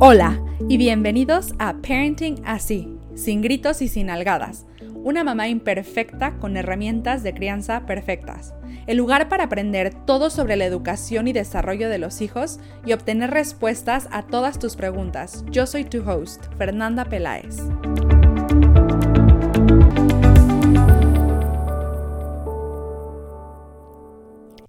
Hola y bienvenidos a Parenting Así, sin gritos y sin algadas. Una mamá imperfecta con herramientas de crianza perfectas. El lugar para aprender todo sobre la educación y desarrollo de los hijos y obtener respuestas a todas tus preguntas. Yo soy tu host, Fernanda Peláez.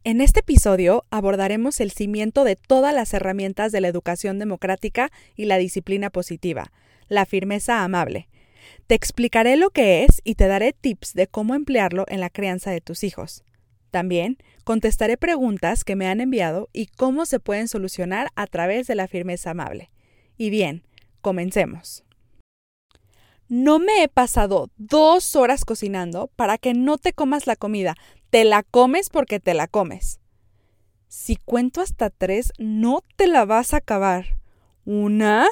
En este episodio abordaremos el cimiento de todas las herramientas de la educación democrática y la disciplina positiva, la firmeza amable. Te explicaré lo que es y te daré tips de cómo emplearlo en la crianza de tus hijos. También contestaré preguntas que me han enviado y cómo se pueden solucionar a través de la firmeza amable. Y bien, comencemos. No me he pasado dos horas cocinando para que no te comas la comida te la comes porque te la comes. Si cuento hasta tres, no te la vas a acabar. Una,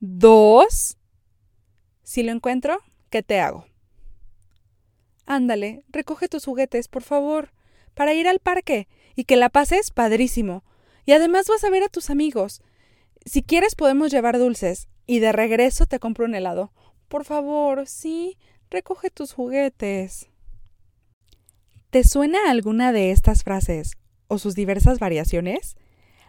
dos. Si lo encuentro, ¿qué te hago? Ándale, recoge tus juguetes, por favor, para ir al parque y que la pases padrísimo. Y además vas a ver a tus amigos. Si quieres podemos llevar dulces y de regreso te compro un helado. Por favor, sí, recoge tus juguetes. ¿Te suena alguna de estas frases o sus diversas variaciones?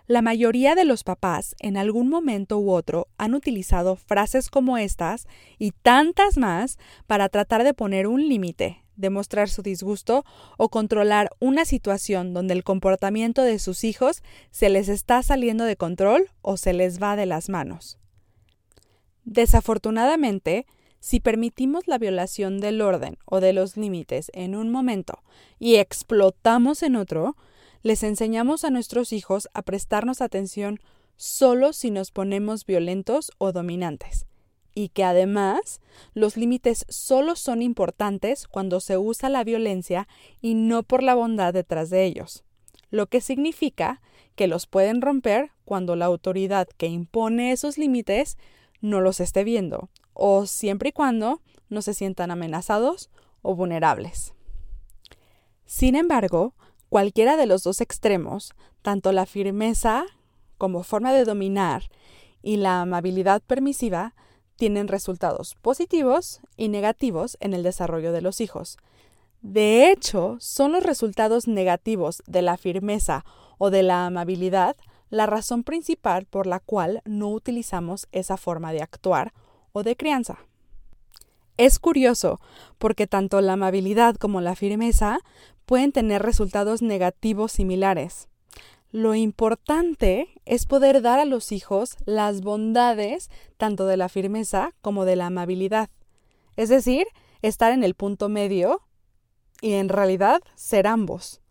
La mayoría de los papás en algún momento u otro han utilizado frases como estas y tantas más para tratar de poner un límite, demostrar su disgusto o controlar una situación donde el comportamiento de sus hijos se les está saliendo de control o se les va de las manos. Desafortunadamente, si permitimos la violación del orden o de los límites en un momento y explotamos en otro, les enseñamos a nuestros hijos a prestarnos atención solo si nos ponemos violentos o dominantes, y que además los límites solo son importantes cuando se usa la violencia y no por la bondad detrás de ellos, lo que significa que los pueden romper cuando la autoridad que impone esos límites no los esté viendo o siempre y cuando no se sientan amenazados o vulnerables. Sin embargo, cualquiera de los dos extremos, tanto la firmeza como forma de dominar y la amabilidad permisiva, tienen resultados positivos y negativos en el desarrollo de los hijos. De hecho, son los resultados negativos de la firmeza o de la amabilidad la razón principal por la cual no utilizamos esa forma de actuar o de crianza. Es curioso, porque tanto la amabilidad como la firmeza pueden tener resultados negativos similares. Lo importante es poder dar a los hijos las bondades tanto de la firmeza como de la amabilidad. Es decir, estar en el punto medio y en realidad ser ambos.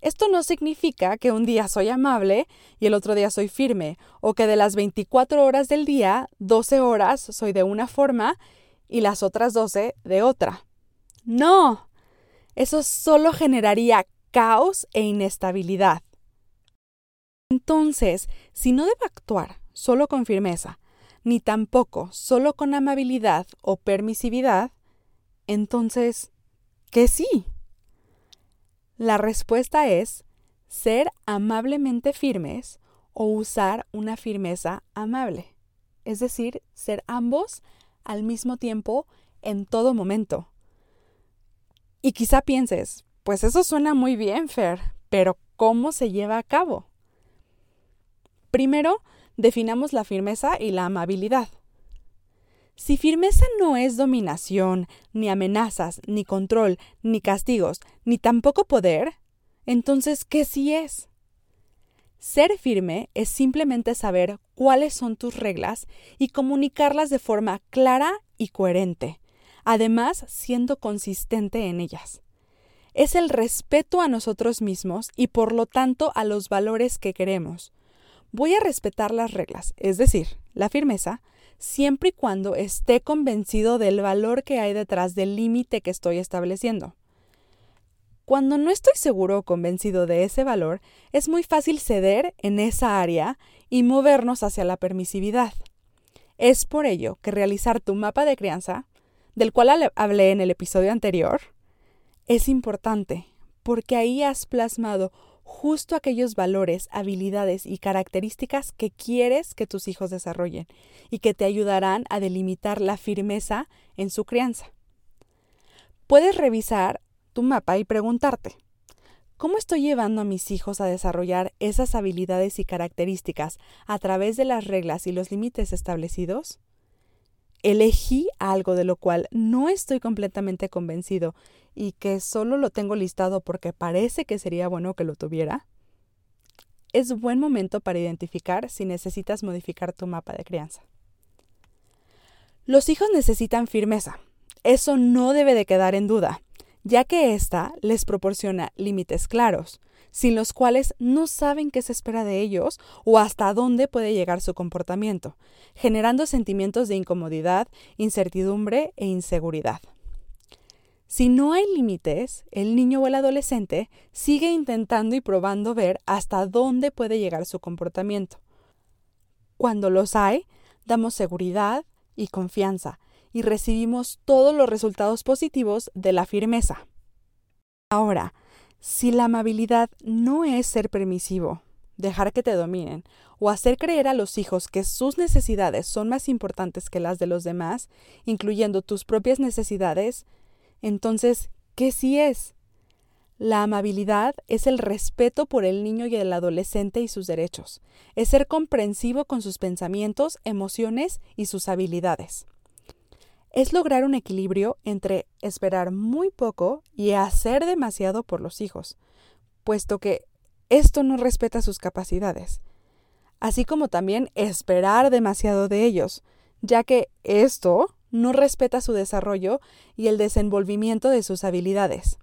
Esto no significa que un día soy amable y el otro día soy firme, o que de las 24 horas del día, 12 horas soy de una forma y las otras 12 de otra. No, eso solo generaría caos e inestabilidad. Entonces, si no debo actuar solo con firmeza, ni tampoco solo con amabilidad o permisividad, entonces, ¿qué sí? La respuesta es ser amablemente firmes o usar una firmeza amable, es decir, ser ambos al mismo tiempo en todo momento. Y quizá pienses, pues eso suena muy bien, Fer, pero ¿cómo se lleva a cabo? Primero, definamos la firmeza y la amabilidad. Si firmeza no es dominación, ni amenazas, ni control, ni castigos, ni tampoco poder, entonces, ¿qué sí es? Ser firme es simplemente saber cuáles son tus reglas y comunicarlas de forma clara y coherente, además siendo consistente en ellas. Es el respeto a nosotros mismos y por lo tanto a los valores que queremos. Voy a respetar las reglas, es decir, la firmeza, siempre y cuando esté convencido del valor que hay detrás del límite que estoy estableciendo. Cuando no estoy seguro o convencido de ese valor, es muy fácil ceder en esa área y movernos hacia la permisividad. Es por ello que realizar tu mapa de crianza, del cual hablé en el episodio anterior, es importante, porque ahí has plasmado justo aquellos valores, habilidades y características que quieres que tus hijos desarrollen y que te ayudarán a delimitar la firmeza en su crianza. Puedes revisar tu mapa y preguntarte, ¿cómo estoy llevando a mis hijos a desarrollar esas habilidades y características a través de las reglas y los límites establecidos? ¿Elegí algo de lo cual no estoy completamente convencido y que solo lo tengo listado porque parece que sería bueno que lo tuviera? Es buen momento para identificar si necesitas modificar tu mapa de crianza. Los hijos necesitan firmeza, eso no debe de quedar en duda, ya que ésta les proporciona límites claros, sin los cuales no saben qué se espera de ellos o hasta dónde puede llegar su comportamiento, generando sentimientos de incomodidad, incertidumbre e inseguridad. Si no hay límites, el niño o el adolescente sigue intentando y probando ver hasta dónde puede llegar su comportamiento. Cuando los hay, damos seguridad y confianza, y recibimos todos los resultados positivos de la firmeza. Ahora, si la amabilidad no es ser permisivo, dejar que te dominen, o hacer creer a los hijos que sus necesidades son más importantes que las de los demás, incluyendo tus propias necesidades, entonces, ¿qué sí es? La amabilidad es el respeto por el niño y el adolescente y sus derechos, es ser comprensivo con sus pensamientos, emociones y sus habilidades es lograr un equilibrio entre esperar muy poco y hacer demasiado por los hijos, puesto que esto no respeta sus capacidades, así como también esperar demasiado de ellos, ya que esto no respeta su desarrollo y el desenvolvimiento de sus habilidades,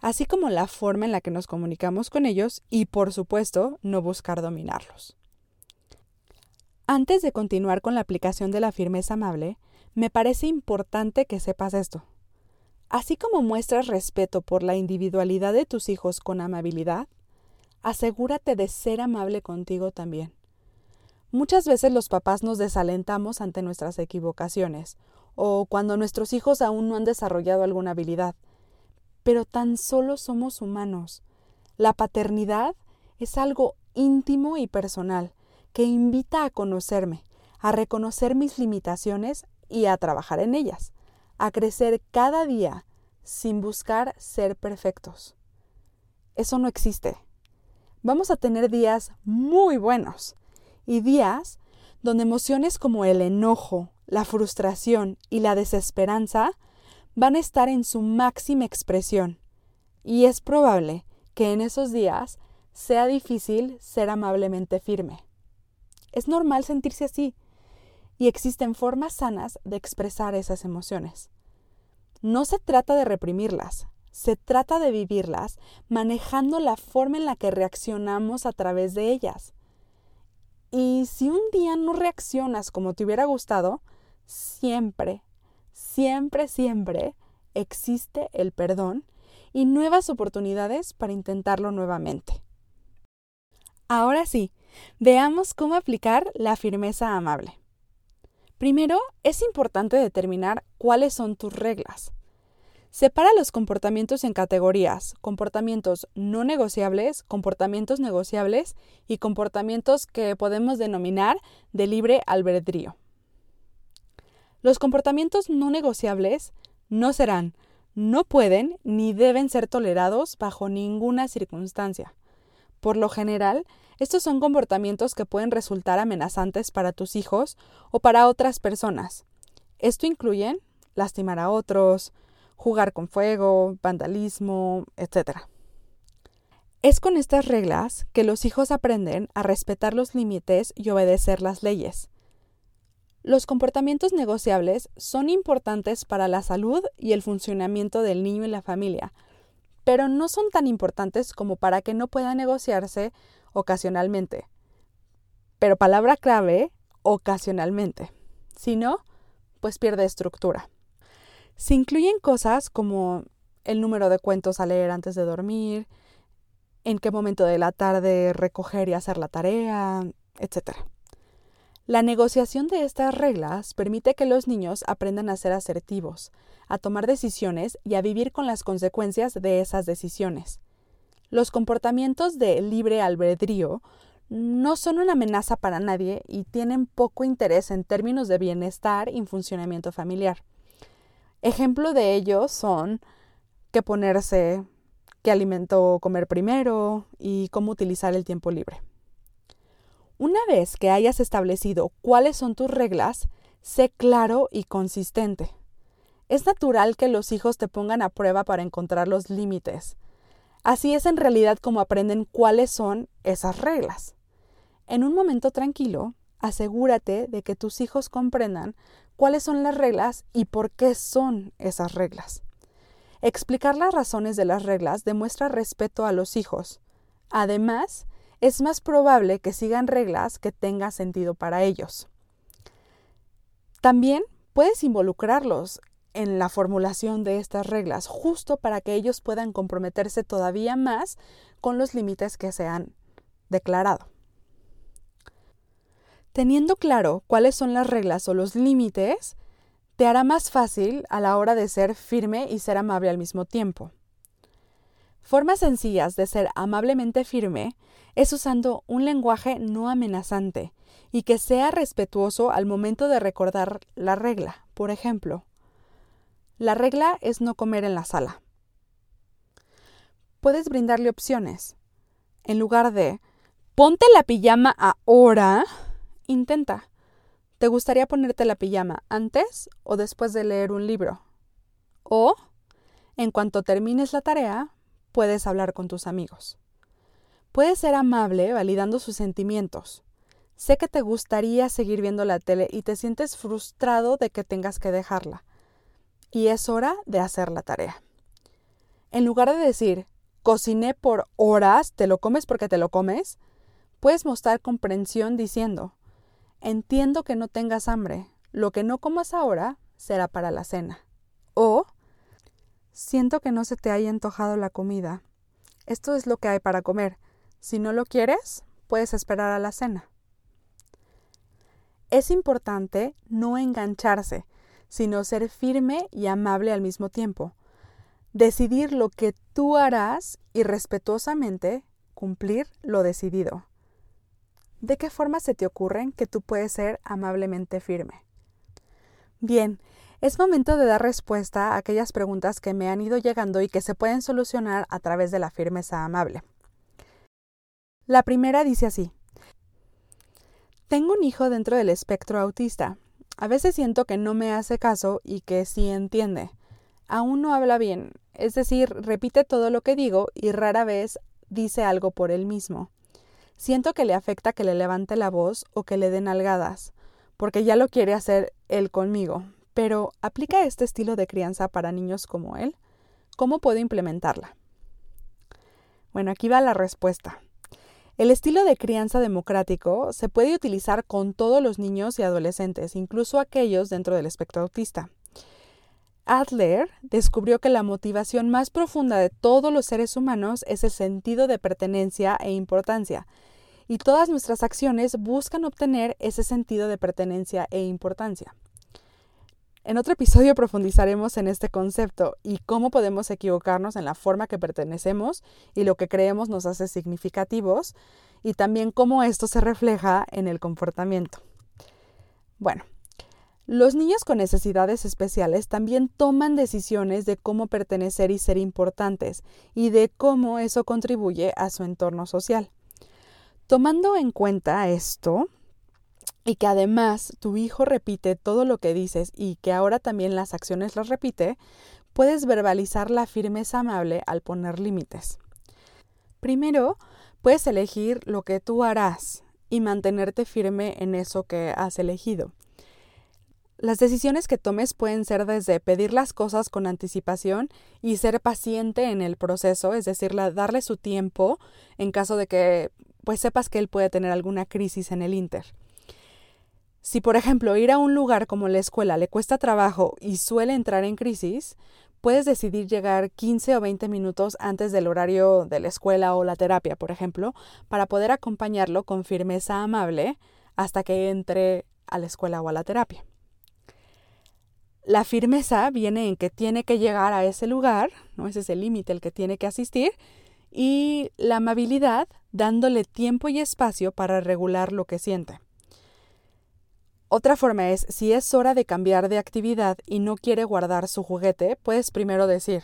así como la forma en la que nos comunicamos con ellos y, por supuesto, no buscar dominarlos. Antes de continuar con la aplicación de la firmeza amable, me parece importante que sepas esto. Así como muestras respeto por la individualidad de tus hijos con amabilidad, asegúrate de ser amable contigo también. Muchas veces los papás nos desalentamos ante nuestras equivocaciones o cuando nuestros hijos aún no han desarrollado alguna habilidad. Pero tan solo somos humanos. La paternidad es algo íntimo y personal que invita a conocerme, a reconocer mis limitaciones y a trabajar en ellas, a crecer cada día sin buscar ser perfectos. Eso no existe. Vamos a tener días muy buenos y días donde emociones como el enojo, la frustración y la desesperanza van a estar en su máxima expresión. Y es probable que en esos días sea difícil ser amablemente firme. Es normal sentirse así, y existen formas sanas de expresar esas emociones. No se trata de reprimirlas, se trata de vivirlas manejando la forma en la que reaccionamos a través de ellas. Y si un día no reaccionas como te hubiera gustado, siempre, siempre, siempre existe el perdón y nuevas oportunidades para intentarlo nuevamente. Ahora sí, veamos cómo aplicar la firmeza amable. Primero, es importante determinar cuáles son tus reglas. Separa los comportamientos en categorías, comportamientos no negociables, comportamientos negociables y comportamientos que podemos denominar de libre albedrío. Los comportamientos no negociables no serán, no pueden ni deben ser tolerados bajo ninguna circunstancia. Por lo general, estos son comportamientos que pueden resultar amenazantes para tus hijos o para otras personas. Esto incluye lastimar a otros, jugar con fuego, vandalismo, etc. Es con estas reglas que los hijos aprenden a respetar los límites y obedecer las leyes. Los comportamientos negociables son importantes para la salud y el funcionamiento del niño y la familia, pero no son tan importantes como para que no pueda negociarse ocasionalmente. Pero palabra clave, ocasionalmente. Si no, pues pierde estructura. Se incluyen cosas como el número de cuentos a leer antes de dormir, en qué momento de la tarde recoger y hacer la tarea, etc. La negociación de estas reglas permite que los niños aprendan a ser asertivos, a tomar decisiones y a vivir con las consecuencias de esas decisiones. Los comportamientos de libre albedrío no son una amenaza para nadie y tienen poco interés en términos de bienestar y funcionamiento familiar. Ejemplo de ellos son qué ponerse, qué alimento comer primero y cómo utilizar el tiempo libre. Una vez que hayas establecido cuáles son tus reglas, sé claro y consistente. Es natural que los hijos te pongan a prueba para encontrar los límites. Así es en realidad como aprenden cuáles son esas reglas. En un momento tranquilo, asegúrate de que tus hijos comprendan cuáles son las reglas y por qué son esas reglas. Explicar las razones de las reglas demuestra respeto a los hijos. Además, es más probable que sigan reglas que tengan sentido para ellos. También puedes involucrarlos en la formulación de estas reglas, justo para que ellos puedan comprometerse todavía más con los límites que se han declarado. Teniendo claro cuáles son las reglas o los límites, te hará más fácil a la hora de ser firme y ser amable al mismo tiempo. Formas sencillas de ser amablemente firme es usando un lenguaje no amenazante y que sea respetuoso al momento de recordar la regla. Por ejemplo, la regla es no comer en la sala. Puedes brindarle opciones. En lugar de ponte la pijama ahora, Intenta. ¿Te gustaría ponerte la pijama antes o después de leer un libro? O, en cuanto termines la tarea, puedes hablar con tus amigos. Puedes ser amable validando sus sentimientos. Sé que te gustaría seguir viendo la tele y te sientes frustrado de que tengas que dejarla. Y es hora de hacer la tarea. En lugar de decir, cociné por horas, te lo comes porque te lo comes, puedes mostrar comprensión diciendo, Entiendo que no tengas hambre. Lo que no comas ahora será para la cena. O siento que no se te haya antojado la comida. Esto es lo que hay para comer. Si no lo quieres, puedes esperar a la cena. Es importante no engancharse, sino ser firme y amable al mismo tiempo. Decidir lo que tú harás y respetuosamente cumplir lo decidido. ¿De qué forma se te ocurren que tú puedes ser amablemente firme? Bien, es momento de dar respuesta a aquellas preguntas que me han ido llegando y que se pueden solucionar a través de la firmeza amable. La primera dice así. Tengo un hijo dentro del espectro autista. A veces siento que no me hace caso y que sí entiende. Aún no habla bien, es decir, repite todo lo que digo y rara vez dice algo por él mismo. Siento que le afecta que le levante la voz o que le den algadas, porque ya lo quiere hacer él conmigo. Pero, ¿aplica este estilo de crianza para niños como él? ¿Cómo puedo implementarla? Bueno, aquí va la respuesta. El estilo de crianza democrático se puede utilizar con todos los niños y adolescentes, incluso aquellos dentro del espectro autista. Adler descubrió que la motivación más profunda de todos los seres humanos es el sentido de pertenencia e importancia, y todas nuestras acciones buscan obtener ese sentido de pertenencia e importancia. En otro episodio profundizaremos en este concepto y cómo podemos equivocarnos en la forma que pertenecemos y lo que creemos nos hace significativos y también cómo esto se refleja en el comportamiento. Bueno, los niños con necesidades especiales también toman decisiones de cómo pertenecer y ser importantes y de cómo eso contribuye a su entorno social. Tomando en cuenta esto, y que además tu hijo repite todo lo que dices y que ahora también las acciones las repite, puedes verbalizar la firmeza amable al poner límites. Primero, puedes elegir lo que tú harás y mantenerte firme en eso que has elegido. Las decisiones que tomes pueden ser desde pedir las cosas con anticipación y ser paciente en el proceso, es decir, darle su tiempo en caso de que pues sepas que él puede tener alguna crisis en el Inter. Si, por ejemplo, ir a un lugar como la escuela le cuesta trabajo y suele entrar en crisis, puedes decidir llegar 15 o 20 minutos antes del horario de la escuela o la terapia, por ejemplo, para poder acompañarlo con firmeza amable hasta que entre a la escuela o a la terapia. La firmeza viene en que tiene que llegar a ese lugar, ¿no? Ese es el límite el que tiene que asistir, y la amabilidad dándole tiempo y espacio para regular lo que siente. Otra forma es, si es hora de cambiar de actividad y no quiere guardar su juguete, puedes primero decir,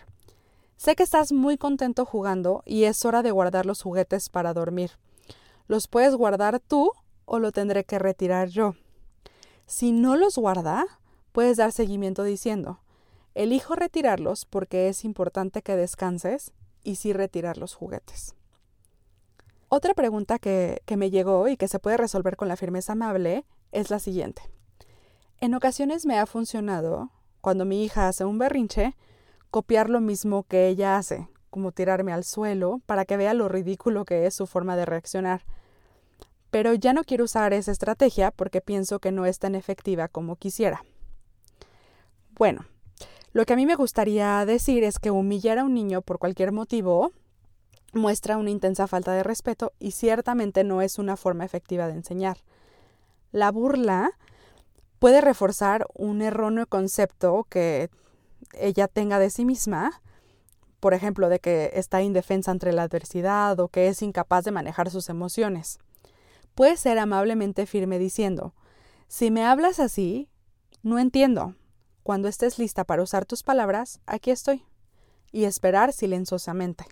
sé que estás muy contento jugando y es hora de guardar los juguetes para dormir. ¿Los puedes guardar tú o lo tendré que retirar yo? Si no los guarda, puedes dar seguimiento diciendo, elijo retirarlos porque es importante que descanses y sí retirar los juguetes. Otra pregunta que, que me llegó y que se puede resolver con la firmeza amable es la siguiente. En ocasiones me ha funcionado, cuando mi hija hace un berrinche, copiar lo mismo que ella hace, como tirarme al suelo, para que vea lo ridículo que es su forma de reaccionar. Pero ya no quiero usar esa estrategia porque pienso que no es tan efectiva como quisiera. Bueno, lo que a mí me gustaría decir es que humillar a un niño por cualquier motivo muestra una intensa falta de respeto y ciertamente no es una forma efectiva de enseñar. La burla puede reforzar un erróneo concepto que ella tenga de sí misma, por ejemplo, de que está indefensa ante la adversidad o que es incapaz de manejar sus emociones. Puede ser amablemente firme diciendo, si me hablas así, no entiendo. Cuando estés lista para usar tus palabras, aquí estoy. Y esperar silenciosamente.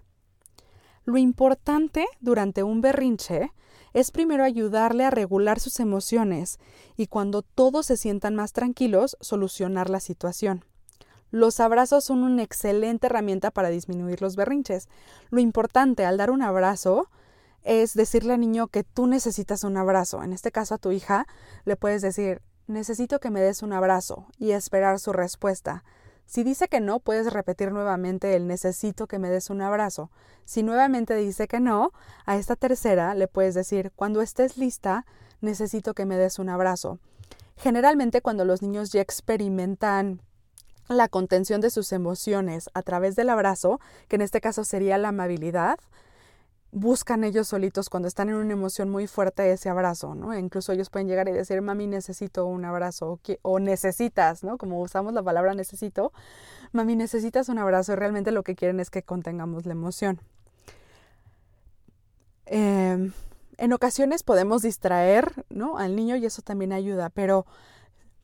Lo importante durante un berrinche es primero ayudarle a regular sus emociones y cuando todos se sientan más tranquilos, solucionar la situación. Los abrazos son una excelente herramienta para disminuir los berrinches. Lo importante al dar un abrazo es decirle al niño que tú necesitas un abrazo. En este caso a tu hija le puedes decir necesito que me des un abrazo y esperar su respuesta. Si dice que no, puedes repetir nuevamente el necesito que me des un abrazo. Si nuevamente dice que no, a esta tercera le puedes decir cuando estés lista, necesito que me des un abrazo. Generalmente cuando los niños ya experimentan la contención de sus emociones a través del abrazo, que en este caso sería la amabilidad, buscan ellos solitos cuando están en una emoción muy fuerte ese abrazo, ¿no? E incluso ellos pueden llegar y decir, mami, necesito un abrazo, o, necesitas, ¿no? Como usamos la palabra necesito, mami, necesitas un abrazo, y realmente lo que quieren es que contengamos la emoción. Em, en ocasiones podemos distraer, ¿no? Al niño y eso también ayuda, pero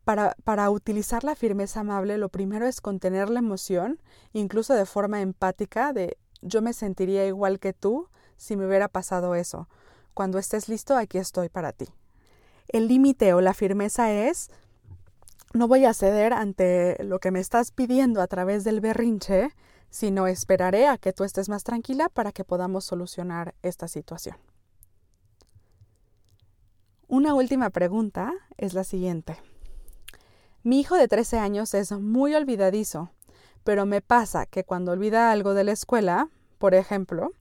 para, para, utilizar la firmeza amable, lo primero es contener la emoción, incluso de forma empática, de yo me sentiría igual que tú si me hubiera pasado eso. Cuando estés listo, aquí estoy para ti. El límite o la firmeza es no voy a ceder ante lo que me estás pidiendo a través del berrinche, sino esperaré a que tú estés más tranquila para que podamos solucionar esta situación. Una última pregunta es la siguiente. Mi hijo de 13 años es muy olvidadizo, pero me pasa que cuando olvida algo de la escuela, por ejemplo,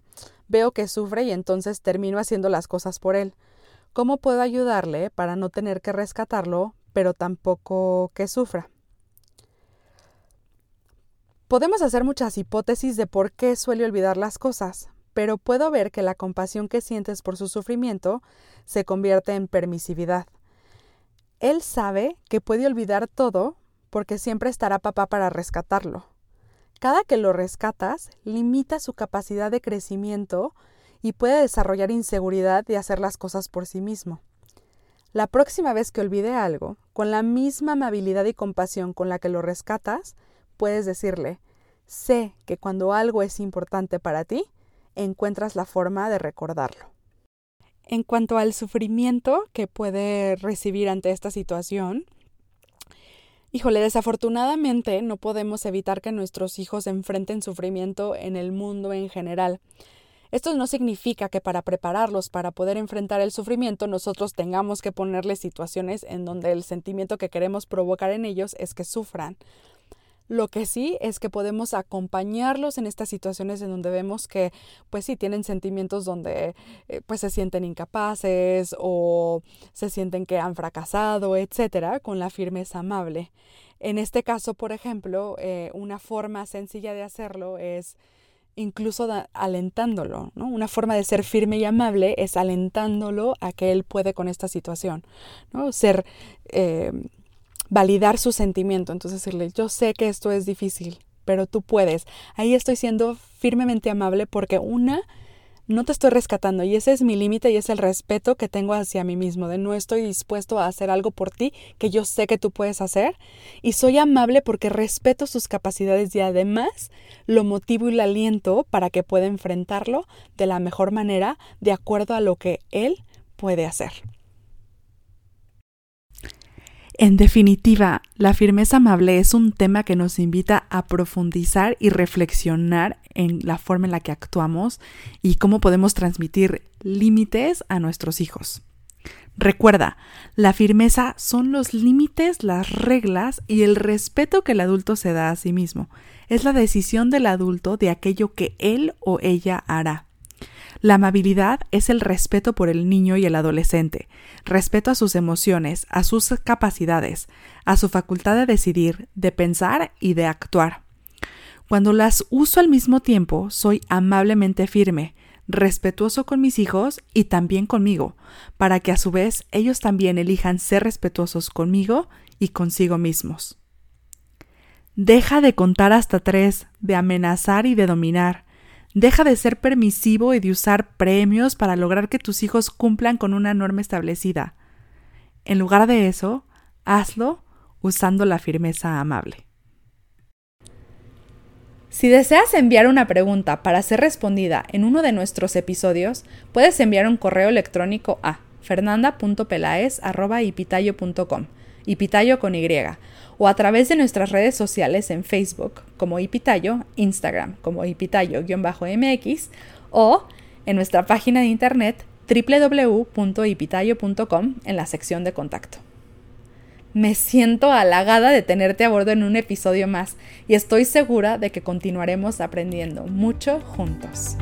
veo que sufre y entonces termino haciendo las cosas por él. ¿Cómo puedo ayudarle para no tener que rescatarlo, pero tampoco que sufra? Podemos hacer muchas hipótesis de por qué suele olvidar las cosas, pero puedo ver que la compasión que sientes por su sufrimiento se convierte en permisividad. Él sabe que puede olvidar todo porque siempre estará papá para rescatarlo. Cada que lo rescatas, limita su capacidad de crecimiento y puede desarrollar inseguridad de hacer las cosas por sí mismo. La próxima vez que olvide algo, con la misma amabilidad y compasión con la que lo rescatas, puedes decirle, sé que cuando algo es importante para ti, encuentras la forma de recordarlo. En cuanto al sufrimiento que puede recibir ante esta situación, Híjole, desafortunadamente no podemos evitar que nuestros hijos enfrenten sufrimiento en el mundo en general. Esto no significa que para prepararlos para poder enfrentar el sufrimiento nosotros tengamos que ponerles situaciones en donde el sentimiento que queremos provocar en ellos es que sufran. Lo que sí es que podemos acompañarlos en estas situaciones en donde vemos que, pues sí, tienen sentimientos donde, eh, pues se sienten incapaces o se sienten que han fracasado, etcétera, con la firmeza amable. En este caso, por ejemplo, eh, una forma sencilla de hacerlo es incluso alentándolo, ¿no? Una forma de ser firme y amable es alentándolo a que él puede con esta situación, ¿no? Ser eh, validar su sentimiento. Entonces decirle, yo sé que esto es difícil, pero tú puedes. Ahí estoy siendo firmemente amable porque una, no te estoy rescatando y ese es mi límite y es el respeto que tengo hacia mí mismo, de no estoy dispuesto a hacer algo por ti que yo sé que tú puedes hacer y soy amable porque respeto sus capacidades y además lo motivo y lo aliento para que pueda enfrentarlo de la mejor manera de acuerdo a lo que él puede hacer. En definitiva, la firmeza amable es un tema que nos invita a profundizar y reflexionar en la forma en la que actuamos y cómo podemos transmitir límites a nuestros hijos. Recuerda, la firmeza son los límites, las reglas y el respeto que el adulto se da a sí mismo. Es la decisión del adulto de aquello que él o ella hará. La amabilidad es el respeto por el niño y el adolescente, respeto a sus emociones, a sus capacidades, a su facultad de decidir, de pensar y de actuar. Cuando las uso al mismo tiempo, soy amablemente firme, respetuoso con mis hijos y también conmigo, para que a su vez ellos también elijan ser respetuosos conmigo y consigo mismos. Deja de contar hasta tres, de amenazar y de dominar. Deja de ser permisivo y de usar premios para lograr que tus hijos cumplan con una norma establecida. En lugar de eso, hazlo usando la firmeza amable. Si deseas enviar una pregunta para ser respondida en uno de nuestros episodios, puedes enviar un correo electrónico a fernanda.pelaes.ipitayo.com, ipitayo con Y, o a través de nuestras redes sociales en Facebook como Ipitayo, Instagram como Ipitayo-MX o en nuestra página de internet www.ipitayo.com en la sección de contacto. Me siento halagada de tenerte a bordo en un episodio más y estoy segura de que continuaremos aprendiendo mucho juntos.